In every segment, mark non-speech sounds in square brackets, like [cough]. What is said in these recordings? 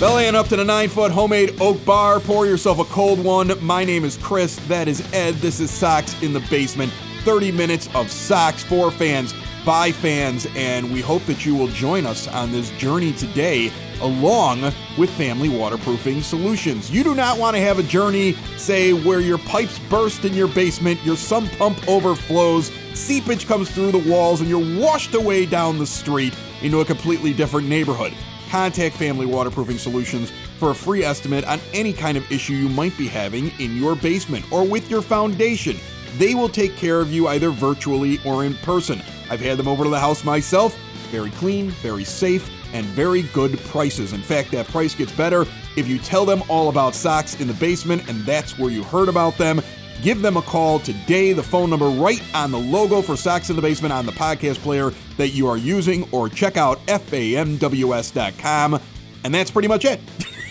Bellying up to the nine foot homemade oak bar. Pour yourself a cold one. My name is Chris. That is Ed. This is Sox in the Basement. 30 minutes of Sox for fans, by fans, and we hope that you will join us on this journey today along with Family Waterproofing Solutions. You do not want to have a journey, say, where your pipes burst in your basement, your sump pump overflows, seepage comes through the walls, and you're washed away down the street into a completely different neighborhood contact Family Waterproofing Solutions for a free estimate on any kind of issue you might be having in your basement or with your foundation. They will take care of you either virtually or in person. I've had them over to the house myself. Very clean, very safe, and very good prices. In fact, that price gets better if you tell them all about Sox in the basement, and that's where you heard about them. Give them a call today. The phone number right on the logo for Sox in the Basement on the podcast player that you are using, or check out famws.com. And that's pretty much it.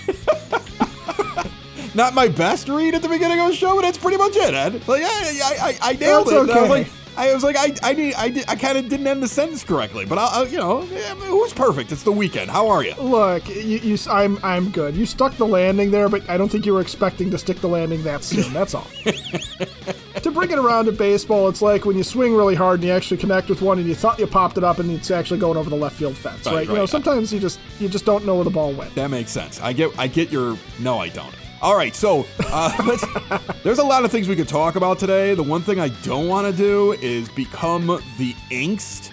[laughs] Not my best read at the beginning of the show, but that's pretty much it, Ed. Like, yeah, I, I, I nailed That's it. I was okay. I was like, I, I, need, I, did, I kind of didn't end the sentence correctly, but I'll, I'll you know, yeah, who's perfect? It's the weekend. How are you? Look, you, you, I'm, I'm good. You stuck the landing there, but I don't think you were expecting to stick the landing that soon. That's all. [laughs] to bring it around to baseball, it's like when you swing really hard and you actually connect with one, and you thought you popped it up, and it's actually going over the left field fence, Right, right? You know, sometimes you just, you just don't know where the ball went. That makes sense. I get I get your no, I don't. All right, so uh, [laughs] there's a lot of things we could talk about today. The one thing I don't want to do is become the angst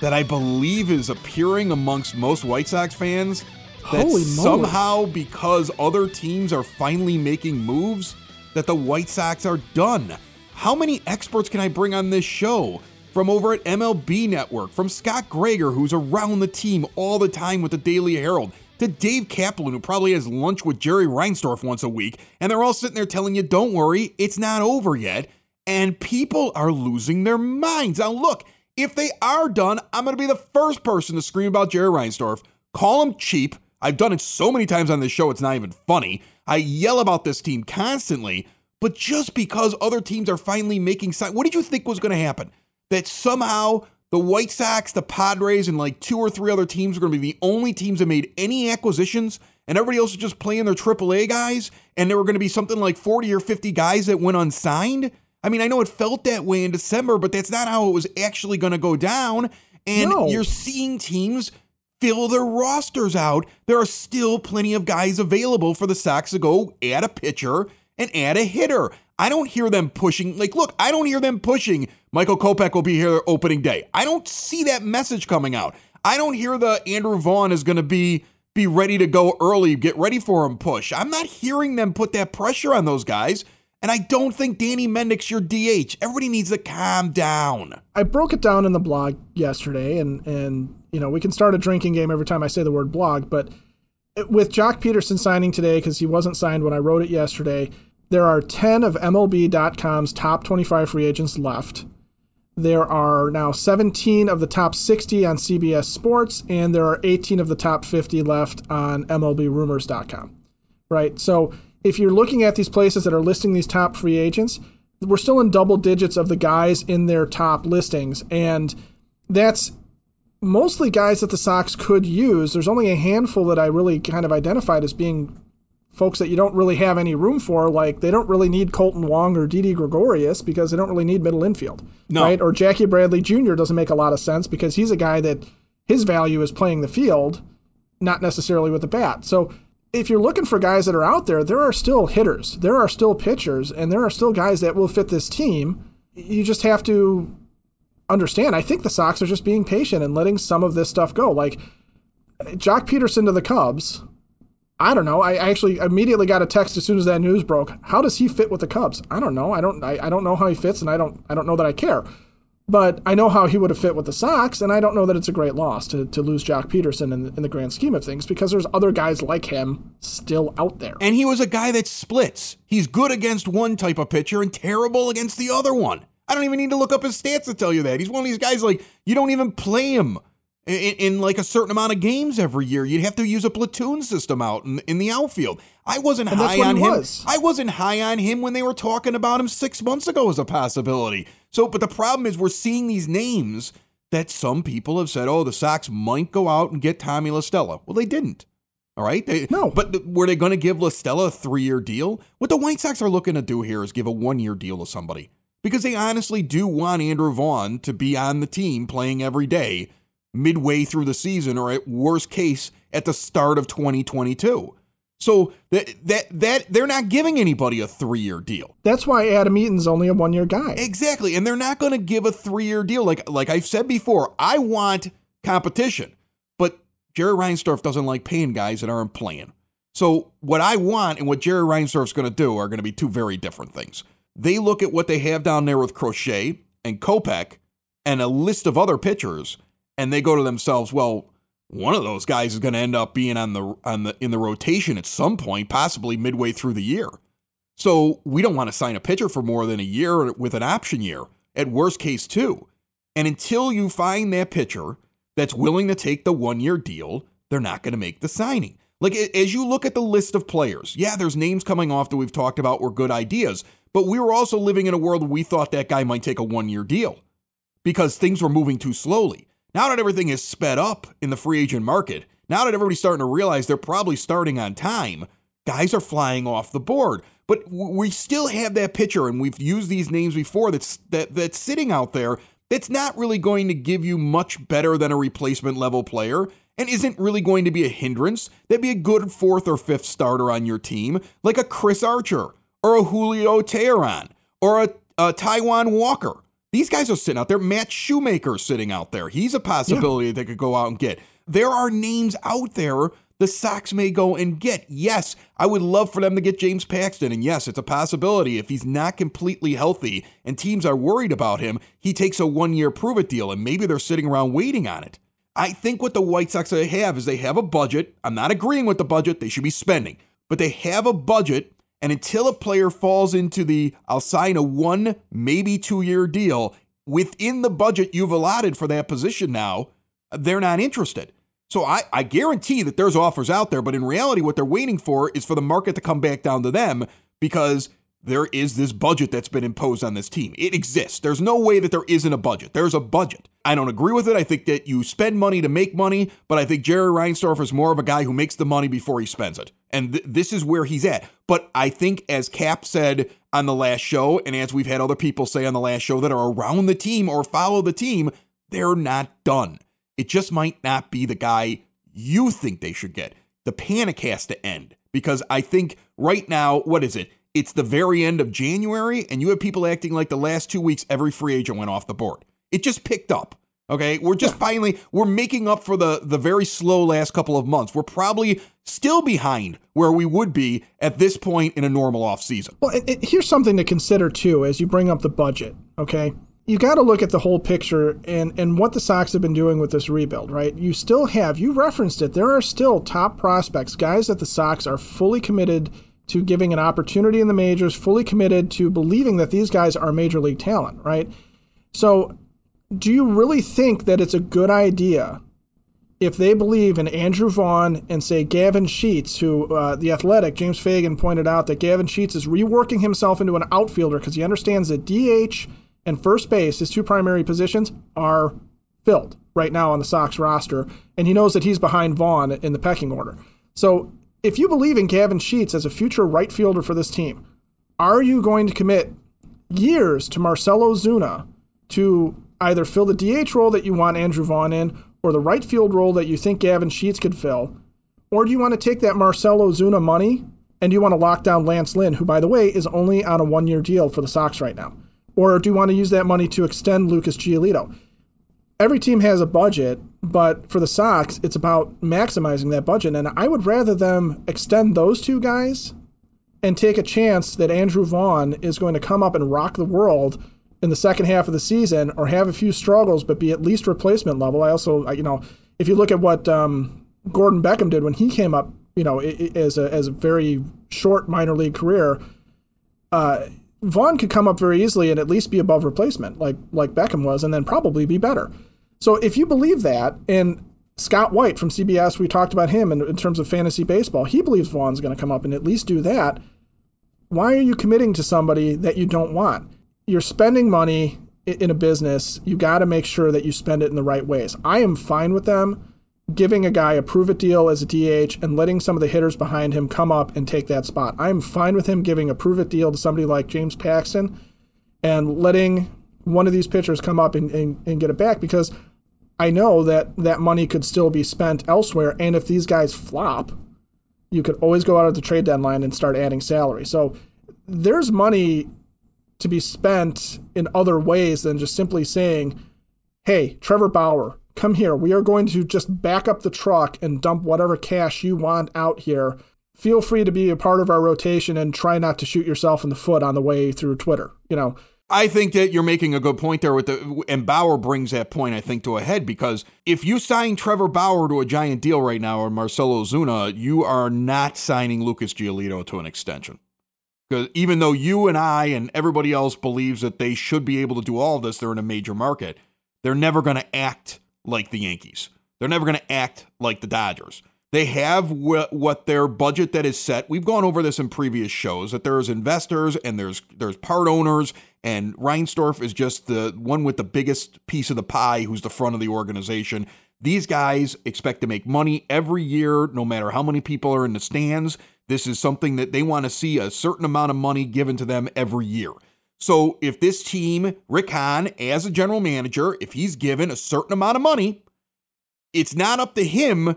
that I believe is appearing amongst most White Sox fans. That Holy moly. somehow, because other teams are finally making moves, that the White Sox are done. How many experts can I bring on this show? From over at MLB Network, from Scot Gregor, who's around the team all the time with the Daily Herald, to Dave Kaplan, who probably has lunch with Jerry Reinsdorf once a week, and they're all sitting there telling you, don't worry, it's not over yet. And people are losing their minds. Now, look, if they are done, I'm going to be the first person to scream about Jerry Reinsdorf, call him cheap. I've done it so many times on this show, it's not even funny. I yell about this team constantly, but just because other teams are finally making sign, what did you think was going to happen? That somehow the White Sox, the Padres, and like two or three other teams are going to be the only teams that made any acquisitions, and everybody else is just playing their AAA guys, and there were going to be something like 40 or 50 guys that went unsigned? I mean, I know it felt that way in December, but that's not how it was actually going to go down. And No. you're seeing teams fill their rosters out. There are still plenty of guys available for the Sox to go add a pitcher and add a hitter. I don't hear them pushing. Like, look, I don't hear them pushing. Michael Kopech will be here opening day. I don't see that message coming out. I don't hear the Andrew Vaughn is going to be be ready to go early, get ready for him push. I'm not hearing them put that pressure on those guys. And I don't think Danny Mendick's your DH. Everybody needs to calm down. I broke it down in the blog yesterday, and and you know we can start a drinking game every time I say the word blog, but with Joc Pederson signing today because he wasn't signed when I wrote it yesterday, there are ten of MLB.com's top twenty-five free agents left. There are now 17 of the top 60 on CBS Sports, and there are 18 of the top 50 left on MLBRumors.com. Right? So if you're looking at these places that are listing these top free agents, we're still in double digits of the guys in their top listings. And that's mostly guys that the Sox could use. There's only a handful that I really kind of identified as being folks that you don't really have any room for. Like they don't really need Kolten Wong or Didi Gregorius because they don't really need middle infield, No. right? Or Jackie Bradley Jr. doesn't make a lot of sense because he's a guy that his value is playing the field, not necessarily with the bat. So if you're looking for guys that are out there, there are still hitters, there are still pitchers, and there are still guys that will fit this team. You just have to understand. I think the Sox are just being patient and letting some of this stuff go. Like Joc Pederson to the Cubs. I don't know. I actually immediately got a text as soon as that news broke. How does he fit with the Cubs? I don't know. I don't. I, I don't know how he fits, and I don't. I don't know that I care. but I know how he would have fit with the Sox, and I don't know that it's a great loss to, to lose Joc Pederson in, in the grand scheme of things because there's other guys like him still out there. And he was a guy that splits. He's good against one type of pitcher and terrible against the other one. I don't even need to look up his stats to tell you that. He's one of these guys like you don't even play him in, in, like a certain amount of games every year. You'd have to use a platoon system out in, in the outfield. I wasn't And high on him. was. I wasn't high on him when they were talking about him six months ago as a possibility. So, but the problem is we're seeing these names that some people have said, oh, the Sox might go out and get Tommy LaStella. Well, they didn't. All right. They, No. But were they going to give LaStella a three year deal? What the White Sox are looking to do here is give a one year deal to somebody because they honestly do want Andrew Vaughn to be on the team playing every day midway through the season or at worst case at the start of 2022. So that that that they're not giving anybody a 3-year deal. That's why Adam Eaton's only a one year guy. Exactly. And they're not going to give a 3-year deal like like I've said before. I want competition. But Jerry Reinsdorf doesn't like paying guys that aren't playing. So what I want and what Jerry Reinsdorf's going to do are going to be two very different things. They look at what they have down there with Crochet and Kopech and a list of other pitchers, and they go to themselves, well, one of those guys is going to end up being on the on the in the rotation at some point, possibly midway through the year. So we don't want to sign a pitcher for more than a year with an option year, at worst case two. And until you find that pitcher that's willing to take the one year deal, they're not going to make the signing. Like as you look at the list of players, yeah, there's names coming off that we've talked about were good ideas, but we were also living in a world where we thought that guy might take a one year deal because things were moving too slowly. Now that everything is sped up in the free agent market, now that everybody's starting to realize they're probably starting on time, guys are flying off the board. But we still have that pitcher, and we've used these names before. That's that that's sitting out there. That's not really going to give you much better than a replacement level player, and isn't really going to be a hindrance. That'd be a good fourth or fifth starter on your team, like a Chris Archer or a Julio Teheran or a, a Taijuan Walker. These guys are sitting out there. Matt Shoemaker sitting out there. He's a possibility they could go out and get. There are names out there the Sox may go and get. Yes, I would love for them to get James Paxton. And yes, it's a possibility if he's not completely healthy and teams are worried about him, he takes a one year prove it deal and maybe they're sitting around waiting on it. I think what the White Sox have is they have a budget. I'm not agreeing with the budget, they should be spending, but they have a budget. And until a player falls into the, I'll sign a one, maybe two year deal within the budget you've allotted for that position now, they're not interested. So I, I guarantee that there's offers out there, but in reality, what they're waiting for is for the market to come back down to them because there is this budget that's been imposed on this team. It exists. There's no way that there isn't a budget. There's a budget. I don't agree with it. I think that you spend money to make money, but I think Jerry Reinsdorf is more of a guy who makes the money before he spends it. And th- this is where he's at. But I think, as Cap said on the last show, and as we've had other people say on the last show that are around the team or follow the team, they're not done. It just might not be the guy you think they should get. The panic has to end because I think right now, what is it? It's the very end of January, and you have people acting like the last two weeks every free agent went off the board. It just picked up. Okay, we're just finally we're making up for the the very slow last couple of months. We're probably still behind where we would be at this point in a normal off season. Well, it, it, here's something to consider too as you bring up the budget. Okay, you got to look at the whole picture and and what the Sox have been doing with this rebuild. Right, you still have you referenced it. There are still top prospects, guys that the Sox are fully committed to giving an opportunity in the majors, fully committed to believing that these guys are major league talent. Right, so. Do you really think that it's a good idea if they believe in Andrew Vaughn and say Gavin Sheets, who uh, the athletic James Fegan pointed out that Gavin Sheets is reworking himself into an outfielder because he understands that DH and first base, his two primary positions, are filled right now on the Sox roster, and he knows that he's behind Vaughn in the pecking order. So if you believe in Gavin Sheets as a future right fielder for this team, are you going to commit years to Marcell Ozuna to either fill the DH role that you want Andrew Vaughn in or the right field role that you think Gavin Sheets could fill? Or do you want to take that Marcell Ozuna money and do you want to lock down Lance Lynn, who, by the way, is only on a one year deal for the Sox right now? Or do you want to use that money to extend Lucas Giolito? Every team has a budget, but for the Sox, it's about maximizing that budget. And I would rather them extend those two guys and take a chance that Andrew Vaughn is going to come up and rock the world in the second half of the season or have a few struggles, but be at least replacement level. I also, you know, if you look at what um, Gordon Beckham did when he came up, you know, as a, as a very short minor league career, uh, Vaughn could come up very easily and at least be above replacement, like like Beckham was, and then probably be better. So if you believe that, and Scott White from CBS, we talked about him in, in terms of fantasy baseball, he believes Vaughn's going to come up and at least do that. Why are you committing to somebody that you don't want? You're spending money in a business. You got to make sure that you spend it in the right ways. I am fine with them giving a guy a prove it deal as a DH and letting some of the hitters behind him come up and take that spot. I'm fine with him giving a prove it deal to somebody like James Paxton and letting one of these pitchers come up and, and, and get it back because I know that that money could still be spent elsewhere. And if these guys flop, you could always go out at the trade deadline and start adding salary. So there's money to be spent in other ways than just simply saying, hey, Trevor Bauer, come here. We are going to just back up the truck and dump whatever cash you want out here. Feel free to be a part of our rotation and try not to shoot yourself in the foot on the way through Twitter. You know, I think that you're making a good point there with the and Bauer brings that point I think to a head because if you sign Trevor Bauer to a giant deal right now or Marcell Ozuna, you are not signing Lucas Giolito to an extension. Because even though you and I and everybody else believes that they should be able to do all this, they're in a major market. They're never going to act like the Yankees. They're never going to act like the Dodgers. They have wh- what their budget that is set. We've gone over this in previous shows that there's investors and there's there's part owners and Reinsdorf is just the one with the biggest piece of the pie who's the front of the organization. These guys expect to make money every year no matter how many people are in the stands. This is something that they want to see a certain amount of money given to them every year. So if this team, Rick Hahn, as a general manager, if he's given a certain amount of money, it's not up to him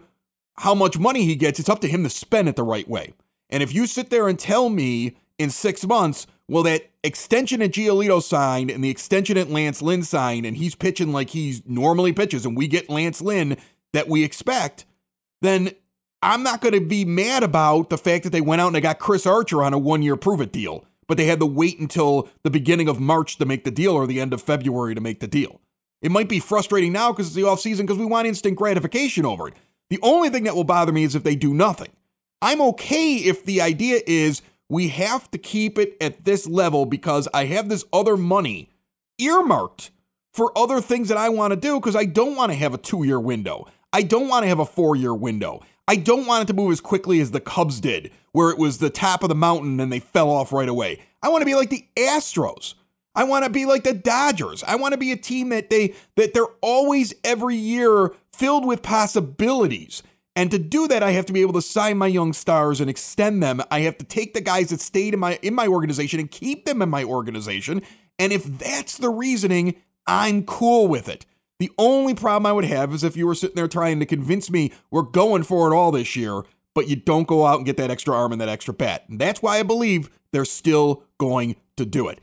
how much money he gets. It's up to him to spend it the right way. And if you sit there and tell me in six months, well, that extension at Giolito signed and the extension at Lance Lynn signed, and he's pitching like he normally pitches, and we get Lance Lynn that we expect, then I'm not going to be mad about the fact that they went out and they got Chris Archer on a one year prove it deal but they had to wait until the beginning of March to make the deal or the end of February to make the deal. It might be frustrating now because it's the offseason because we want instant gratification over it. The only thing that will bother me is if they do nothing. I'm okay if the idea is we have to keep it at this level because I have this other money earmarked for other things that I want to do because I don't want to have a two year window. I don't want to have a four year window. I don't want it to move as quickly as the Cubs did, where it was the top of the mountain and they fell off right away. I want to be like the Astros. I want to be like the Dodgers. I want to be a team that they that they're always every year filled with possibilities. And to do that, I have to be able to sign my young stars and extend them. I have to take the guys that stayed in my in my organization and keep them in my organization. And if that's the reasoning, I'm cool with it. The only problem I would have is if you were sitting there trying to convince me we're going for it all this year, but you don't go out and get that extra arm and that extra bat. And that's why I believe they're still going to do it.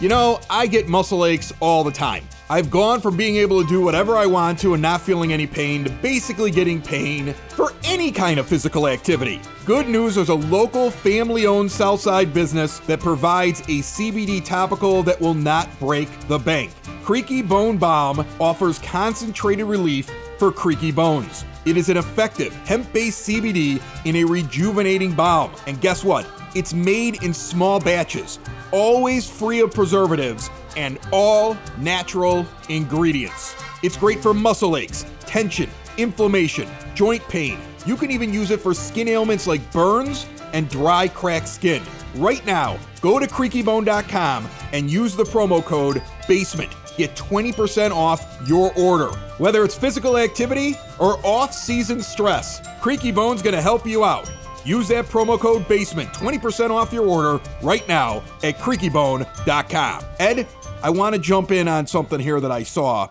You know, I get muscle aches all the time. I've gone from being able to do whatever I want to and not feeling any pain to basically getting pain for any kind of physical activity. Good news there's a local family owned Southside business that provides a CBD topical that will not break the bank. Creaky Bone Balm offers concentrated relief for creaky bones. It is an effective hemp based CBD in a rejuvenating balm. And guess what? It's made in small batches, always free of preservatives, and all natural ingredients. It's great for muscle aches, tension, inflammation, joint pain. You can even use it for skin ailments like burns and dry, cracked skin. Right now, go to creakybone.com and use the promo code BASEMENT. Get 20% off your order. Whether it's physical activity or off season stress, Creaky Bone's gonna help you out. Use that promo code BASEMENT, 20% off your order right now at creakybone.com. Ed, I want to jump in on something here that I saw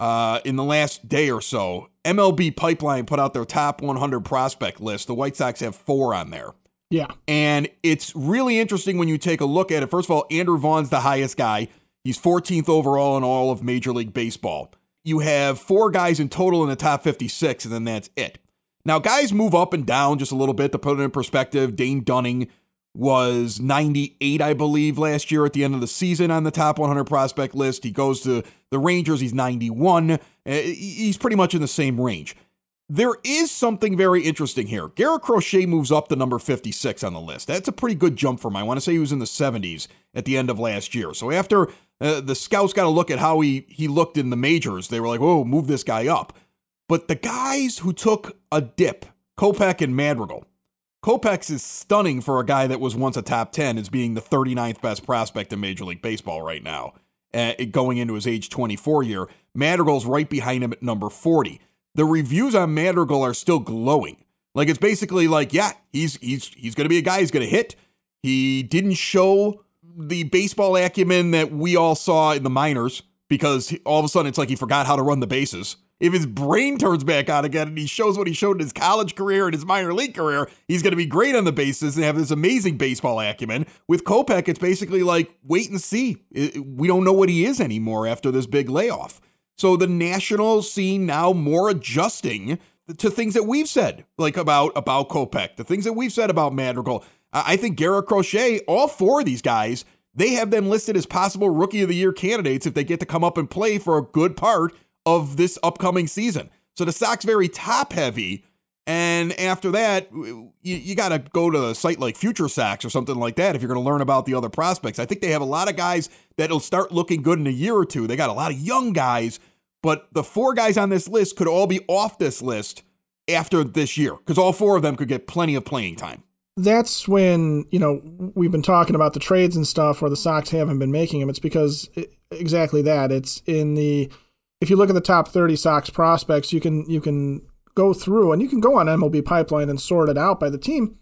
uh, in the last day or so. MLB Pipeline put out their top 100 prospect list. The White Sox have four on there. Yeah. And it's really interesting when you take a look at it. First of all, Andrew Vaughn's the highest guy. He's 14th overall in all of Major League Baseball. You have four guys in total in the top 56, and then that's it. Now, guys move up and down just a little bit to put it in perspective. Dane Dunning was 98, I believe, last year at the end of the season on the top 100 prospect list. He goes to the Rangers, he's 91. Uh, he's pretty much in the same range. There is something very interesting here. Garrett Crochet moves up to number 56 on the list. That's a pretty good jump for him. I want to say he was in the 70s at the end of last year. So after uh, the scouts got to look at how he, he looked in the majors, they were like, oh, move this guy up. But the guys who took a dip, Kopech and Madrigal, Kopech is stunning for a guy that was once a top 10 as being the 39th best prospect in Major League Baseball right now, uh, going into his age 24 year. Madrigal's right behind him at number 40. The reviews on Madrigal are still glowing. Like it's basically like, yeah, he's he's he's going to be a guy who's going to hit. He didn't show the baseball acumen that we all saw in the minors because all of a sudden it's like he forgot how to run the bases if his brain turns back on again and he shows what he showed in his college career and his minor league career, he's going to be great on the bases and have this amazing baseball acumen. With Kopech, it's basically like wait and see. We don't know what he is anymore after this big layoff. So the national scene now more adjusting to things that we've said, like about about Kopech, the things that we've said about Madrigal. I think Garrett Crochet, all four of these guys, they have them listed as possible rookie of the year candidates if they get to come up and play for a good part of this upcoming season. So the Sox very top heavy. And after that, you, you got to go to a site like Future Sox or something like that if you're going to learn about the other prospects. I think they have a lot of guys that'll start looking good in a year or two. They got a lot of young guys, but the four guys on this list could all be off this list after this year because all four of them could get plenty of playing time. That's when, you know, we've been talking about the trades and stuff where the Sox haven't been making them. It's because exactly that. It's in the if you look at the top 30 Sox prospects, you can you can go through and you can go on MLB Pipeline and sort it out by the team.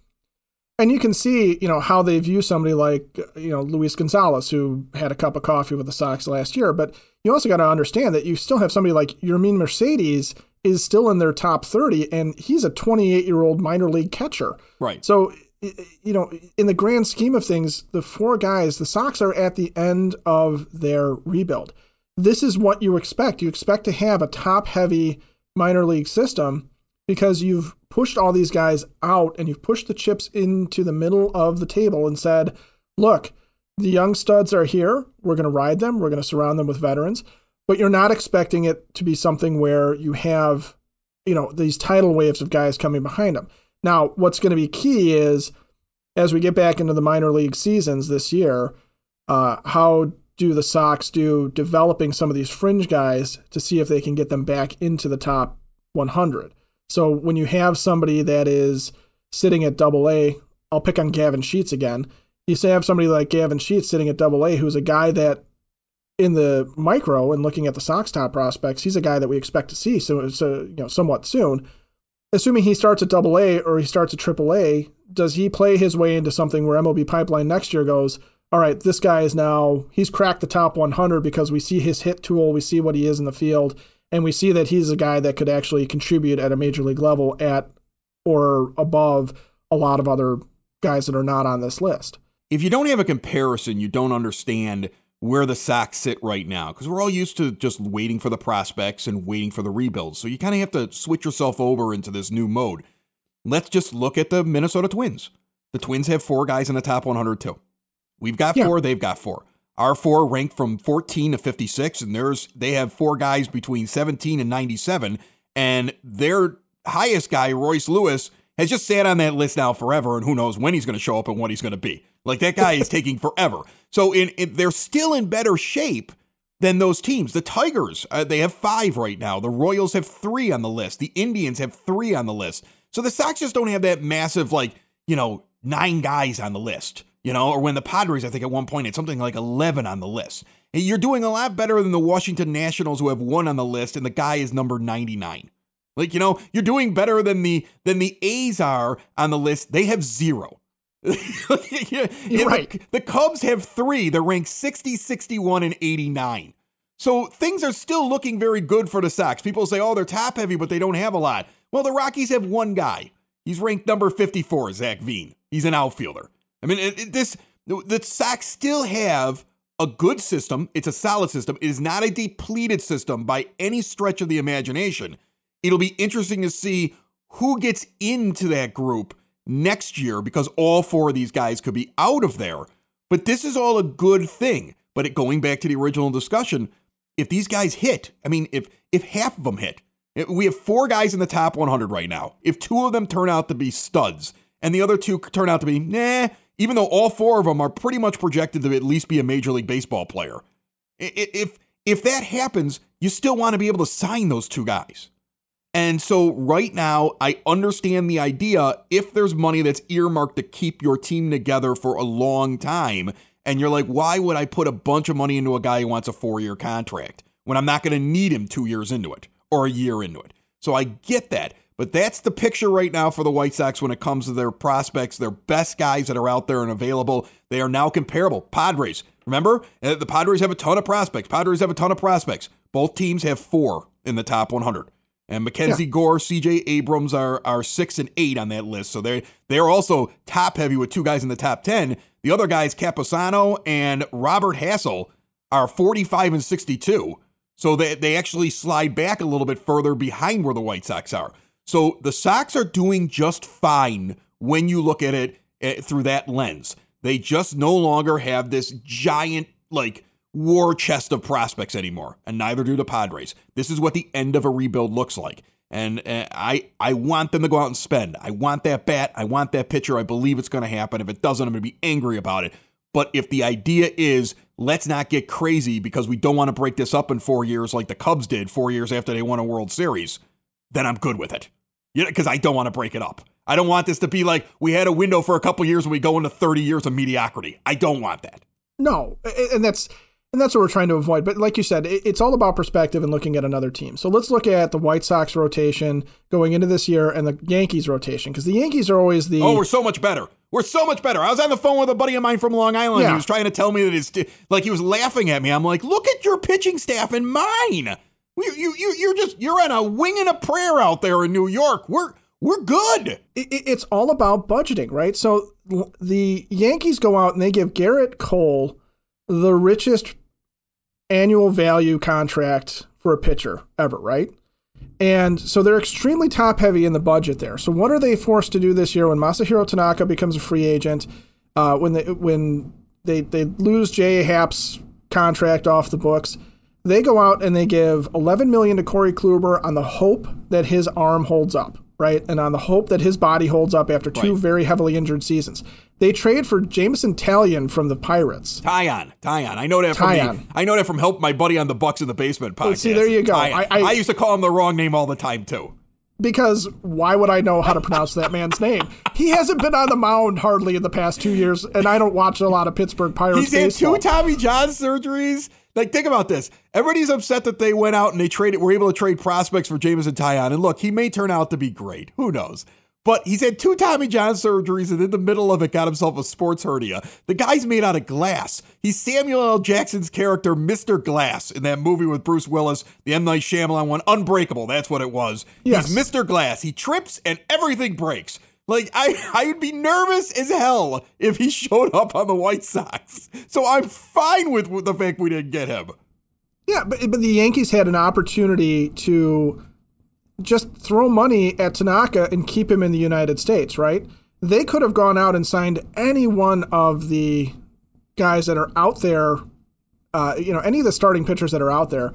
And you can see, you know, how they view somebody like, you know, Luis Gonzalez, who had a cup of coffee with the Sox last year. But you also got to understand that you still have somebody like Yermin Mercedes is still in their top 30, and he's a 28 year old minor league catcher. Right. So, you know, in the grand scheme of things, the four guys, the Sox are at the end of their rebuild this is what you expect. You expect to have a top heavy minor league system because you've pushed all these guys out and you've pushed the chips into the middle of the table and said, look, the young studs are here. We're going to ride them. We're going to surround them with veterans. But you're not expecting it to be something where you have, you know, these tidal waves of guys coming behind them. Now, what's going to be key is as we get back into the minor league seasons this year, uh, how do the Sox do developing some of these fringe guys to see if they can get them back into the top 100. So when you have somebody that is sitting at double A, I'll pick on Gavin Sheets again. You say have somebody like Gavin Sheets sitting at double A who's a guy that in the micro and looking at the Sox top prospects, he's a guy that we expect to see so, so you know somewhat soon. Assuming he starts at double A or he starts at triple A, does he play his way into something where MLB pipeline next year goes, all right, this guy is now, he's cracked the top 100 because we see his hit tool, we see what he is in the field, and we see that he's a guy that could actually contribute at a major league level at or above a lot of other guys that are not on this list. If you don't have a comparison, you don't understand where the Sox sit right now because we're all used to just waiting for the prospects and waiting for the rebuilds. So you kind of have to switch yourself over into this new mode. Let's just look at the Minnesota Twins. The Twins have four guys in the top 100 too. We've got yeah. four, they've got four. Our four ranked from 14 to 56, and there's they have four guys between 17 and 97, and their highest guy, Royce Lewis, has just sat on that list now forever, and who knows when he's going to show up and what he's going to be. Like that guy is [laughs] taking forever. So in, in, they're still in better shape than those teams. The Tigers, uh, they have five right now. The Royals have three on the list. The Indians have three on the list. So the Sox just don't have that massive, like, you know, nine guys on the list you know, or when the Padres, I think at one point, it's something like 11 on the list. You're doing a lot better than the Washington Nationals who have one on the list, and the guy is number 99. Like, you know, you're doing better than the than the A's are on the list. They have zero. [laughs] yeah, right. The, the Cubs have three. They're ranked 60, 61, and 89. So things are still looking very good for the Sox. People say, oh, they're top heavy, but they don't have a lot. Well, the Rockies have one guy. He's ranked number 54, Zach Veen. He's an outfielder. I mean, it, it, this the Sox still have a good system. It's a solid system. It is not a depleted system by any stretch of the imagination. It'll be interesting to see who gets into that group next year because all four of these guys could be out of there. But this is all a good thing. But it, going back to the original discussion, if these guys hit, I mean, if if half of them hit, eh, we have four guys in the top 100 right now. If two of them turn out to be studs and the other two turn out to be nah, even though all four of them are pretty much projected to at least be a major league baseball player, if if that happens, you still want to be able to sign those two guys. And so right now, I understand the idea if there's money that's earmarked to keep your team together for a long time, and you're like, why would I put a bunch of money into a guy who wants a four year contract when I'm not going to need him two years into it or a year into it? So I get that. But that's the picture right now for the White Sox when it comes to their prospects, their best guys that are out there and available. They are now comparable. Padres, remember? Uh, the Padres have a ton of prospects. Padres have a ton of prospects. Both teams have four in the top 100. And Mackenzie yeah. Gore, CJ Abrams are are six and eight on that list. So they they're also top heavy with two guys in the top ten. The other guys, Campusano and Robert Hassell, are 45 and 62. So they, they actually slide back a little bit further behind where the White Sox are. So the Sox are doing just fine when you look at it uh, through that lens. They just no longer have this giant, like, war chest of prospects anymore, and neither do the Padres. This is what the end of a rebuild looks like. And uh, I I want them to go out and spend. I want that bat. I want that pitcher. I believe it's going to happen. If it doesn't, I'm going to be angry about it. But if the idea is let's not get crazy because we don't want to break this up in four years like the Cubs did four years after they won a World Series, then I'm good with it. Yeah, because I don't want to break it up. I don't want this to be like we had a window for a couple years and we go into 30 years of mediocrity. I don't want that. No, and that's and that's what we're trying to avoid. But like you said, it's all about perspective and looking at another team. So let's look at the White Sox rotation going into this year and the Yankees rotation because the Yankees are always the. Oh, we're so much better. We're so much better. I was on the phone with a buddy of mine from Long Island. Yeah. He was trying to tell me that it's like he was laughing at me. I'm like, look at your pitching staff and mine. You, you, you, you're just you're on a wing and a prayer out there in New York. We're we're good. It's all about budgeting, right? So the Yankees go out and they give Gerrit Cole the richest annual value contract for a pitcher ever, right? And so they're extremely top heavy in the budget there. So what are they forced to do this year when Masahiro Tanaka becomes a free agent? Uh, when they when they they lose J.A. Happ's contract off the books, they go out and they give 11 million to Corey Kluber on the hope that his arm holds up, right? And on the hope that his body holds up after two right. very heavily injured seasons. They trade for Jameson Taillon from the Pirates. Taillon, Taillon. I know that from the, I know that from help my buddy on the Bucs in the Basement podcast. Well, see, there you go. I, I, I used to call him the wrong name all the time too because why would I know how to pronounce that man's name? He hasn't been on the mound hardly in the past two years, and I don't watch a lot of Pittsburgh Pirates. He's baseball. had two Tommy John surgeries. Like, think about this. Everybody's upset that they went out and they traded, were able to trade prospects for Jameson Taillon. And look, he may turn out to be great. Who knows? But he's had two Tommy John surgeries and in the middle of it got himself a sports hernia. The guy's made out of glass. He's Samuel L. Jackson's character, Mr. Glass, in that movie with Bruce Willis, the M. Night Shyamalan one, Unbreakable. That's what it was. Yes. He's Mr. Glass. He trips and everything breaks. Like I, I would be nervous as hell if he showed up on the White Sox. So I'm fine with, the fact we didn't get him. Yeah, but but the Yankees had an opportunity to just throw money at Tanaka and keep him in the United States, right? They could have gone out and signed any one of the guys that are out there, uh, you know, any of the starting pitchers that are out there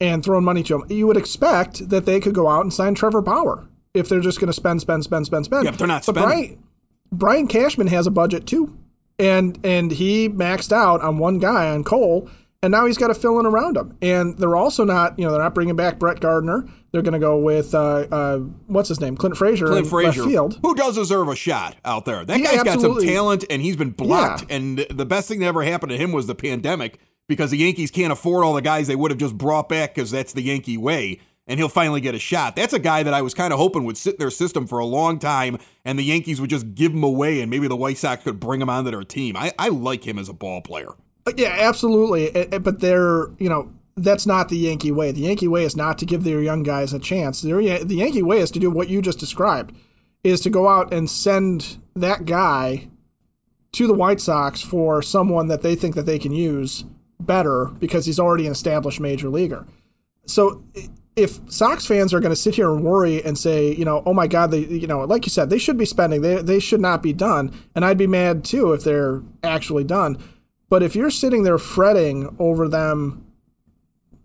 and thrown money to them. You would expect that they could go out and sign Trevor Bauer if they're just going to spend, spend, spend, spend, spend. Yeah, they're not spending. But Brian, Brian Cashman has a budget too. And and he maxed out on one guy on Cole and now he's got to fill in around him. And they're also not, you know, they're not bringing back Brett Gardner. They're going to go with uh, uh, what's his name, Clint Frazier, Clint Frazier, field, who does deserve a shot out there. That yeah, guy's absolutely. got some talent, and he's been blocked. Yeah. And the best thing that ever happened to him was the pandemic because the Yankees can't afford all the guys they would have just brought back because that's the Yankee way. And he'll finally get a shot. That's a guy that I was kind of hoping would sit in their system for a long time, and the Yankees would just give him away, and maybe the White Sox could bring him onto their team. I, I like him as a ball player. Yeah, absolutely. But they're, you know, that's not the Yankee way. The Yankee way is not to give their young guys a chance. The Yankee way is to do what you just described, is to go out and send that guy to the White Sox for someone that they think that they can use better because he's already an established major leaguer. So if Sox fans are going to sit here and worry and say, you know, oh my God, they, you know, like you said, they should be spending, they, they should not be done. And I'd be mad too if they're actually done. But if you're sitting there fretting over them,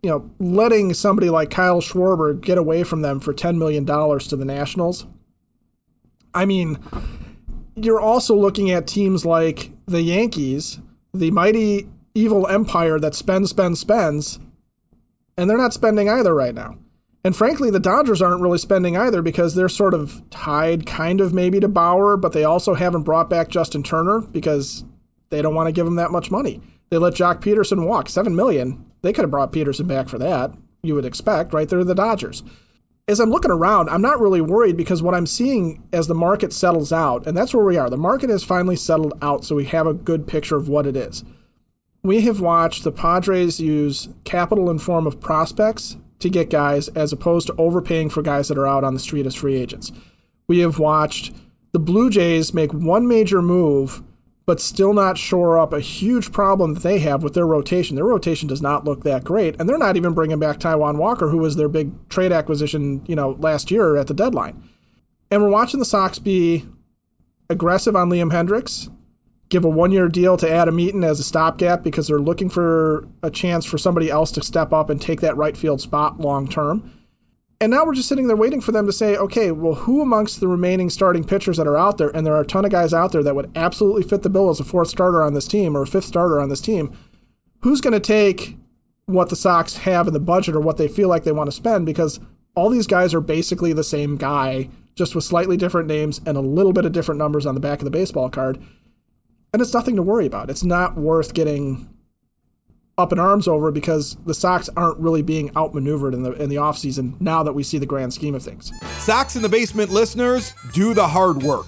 you know, letting somebody like Kyle Schwarber get away from them for $10 million to the Nationals, I mean, you're also looking at teams like the Yankees, the mighty evil empire that spends, spends, spends and they're not spending either right now. And frankly, the Dodgers aren't really spending either because they're sort of tied kind of maybe to Bauer, but they also haven't brought back Justin Turner because they don't want to give him that much money. They let Joc Pederson walk. Seven million. They could have brought Pederson back for that. You would expect, right? They're the Dodgers. As I'm looking around, I'm not really worried because what I'm seeing as the market settles out, and that's where we are. The market has finally settled out, so we have a good picture of what it is we have watched the Padres use capital in form of prospects to get guys as opposed to overpaying for guys that are out on the street as free agents. We have watched the Blue Jays make one major move but still not shore up a huge problem that they have with their rotation. Their rotation does not look that great, and they're not even bringing back Taijuan Walker, who was their big trade acquisition, you know, last year at the deadline. And we're watching the Sox be aggressive on Liam Hendriks, give a one year deal to Adam Eaton as a stopgap because they're looking for a chance for somebody else to step up and take that right field spot long term. And now we're just sitting there waiting for them to say, okay, well, who amongst the remaining starting pitchers that are out there, and there are a ton of guys out there that would absolutely fit the bill as a fourth starter on this team or a fifth starter on this team, who's going to take what the Sox have in the budget or what they feel like they want to spend? Because all these guys are basically the same guy, just with slightly different names and a little bit of different numbers on the back of the baseball card and it's nothing to worry about. It's not worth getting up in arms over because the Sox aren't really being outmaneuvered in the in the offseason now that we see the grand scheme of things. Sox in the Basement listeners, do the hard work.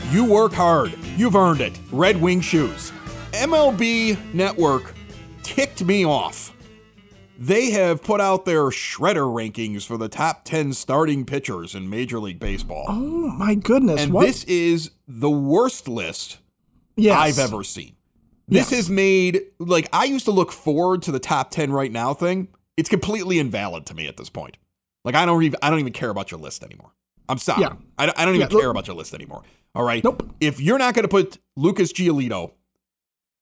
You work hard, you've earned it. Red Wing Shoes. MLB Network ticked me off they have put out their shredder rankings for the top 10 starting pitchers in Major League Baseball. Oh my goodness. And what? this is the worst list yes. I've ever seen. This yes. has made like I used to look forward to the top 10 right now thing. It's completely invalid to me at this point. Like I don't even I don't even care about your list anymore. I'm sorry. Yeah. I, I don't even yeah, care look, about your list anymore. All right. Nope. If you're not going to put Lucas Giolito,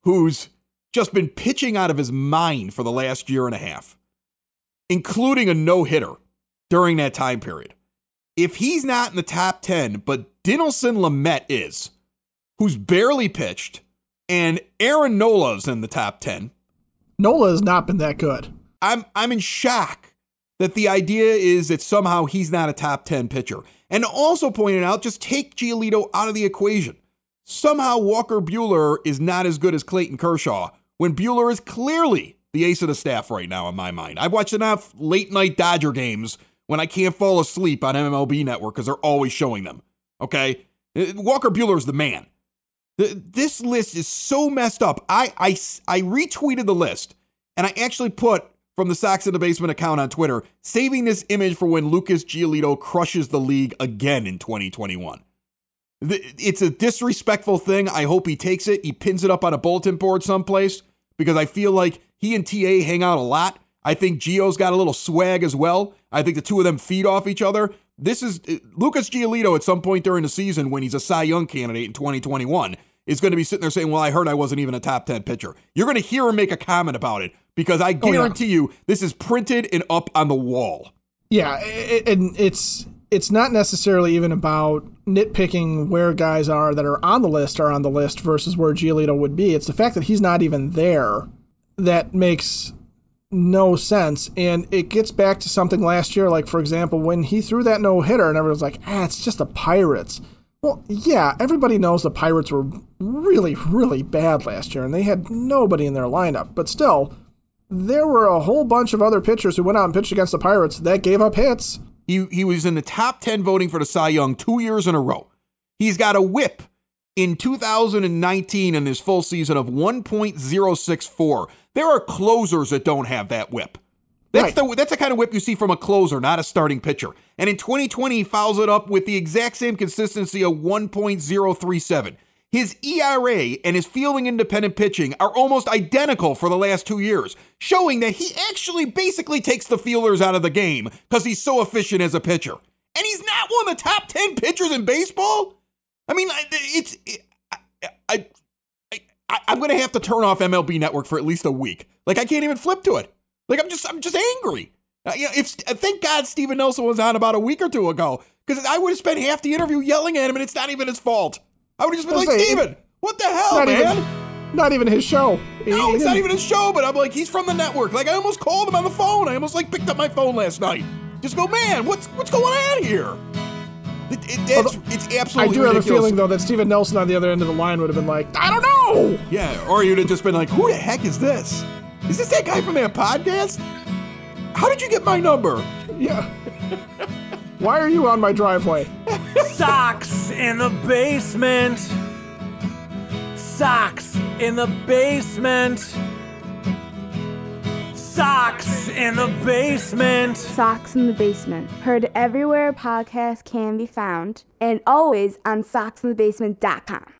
who's just been pitching out of his mind for the last year and a half, including a no hitter during that time period. If he's not in the top 10, but Dinelson Lamet is, who's barely pitched, and Aaron Nola's in the top 10. Nola has not been that good. I'm I'm in shock that the idea is that somehow he's not a top 10 pitcher. And also pointed out, just take Giolito out of the equation. Somehow Walker Buehler is not as good as Clayton Kershaw when Buehler is clearly the ace of the staff right now in my mind. I've watched enough late night Dodger games when I can't fall asleep on MLB Network because they're always showing them. Okay? Uh, Walker Buehler's the man. This list is so messed up. I, I, I retweeted the list and I actually put from the Sox in the Basement account on Twitter, saving this image for when Lucas Giolito crushes the league again in 2021. It's a disrespectful thing. I hope he takes it. He pins it up on a bulletin board someplace because I feel like he and TA hang out a lot. I think Gio's got a little swag as well. I think the two of them feed off each other. This is Lucas Giolito at some point during the season when he's a Cy Young candidate in 2021 is going to be sitting there saying, Well, I heard I wasn't even a top 10 pitcher. You're going to hear him make a comment about it because I guarantee oh, yeah. you this is printed and up on the wall. Yeah, and it's it's not necessarily even about nitpicking where guys are that are on the list are on the list versus where Giolito would be. It's the fact that he's not even there that makes no sense. And it gets back to something last year, like for example, when he threw that no hitter and everyone's like, ah, it's just the Pirates. Well, yeah, everybody knows the Pirates were really, really bad last year and they had nobody in their lineup. But still, there were a whole bunch of other pitchers who went out and pitched against the Pirates that gave up hits. He, he was in the top 10 voting for the Cy Young two years in a row. He's got a whip in 2019 in his full season of 1.064. There are closers that don't have that whip. That's right. the that's the kind of whip you see from a closer, not a starting pitcher. And in 2020, he fouls it up with the exact same consistency of 1.037. His ERA and his fielding independent pitching are almost identical for the last two years, showing that he actually basically takes the fielders out of the game because he's so efficient as a pitcher. And he's not one of the top 10 pitchers in baseball? I mean, it's. It, I, I, I, I'm going to have to turn off MLB Network for at least a week. Like, I can't even flip to it. Like, I'm just, I'm just angry. Uh, you know, if thank God Steven Nelson was on about a week or two ago, because I would have spent half the interview yelling at him, and it's not even his fault. I would have just been like, Steven, what the hell, not man? Even, not even his show. No, it's not even his show, but I'm like, he's from the network. Like, I almost called him on the phone. I almost like picked up my phone last night. Just go, man, what's what's going on here? It, it, it's, it's absolutely. I do ridiculous. have a feeling though that Steven Nelson on the other end of the line would have been like, I don't know. Yeah, or you'd have just been like, who the heck is this? Is this that guy from that podcast? How did you get my number? Yeah. [laughs] Why are you on my driveway? Sox in the basement. Sox in the basement. Sox in the basement. Sox in the Basement. Heard everywhere a podcast can be found and always on soxinthebasement.com.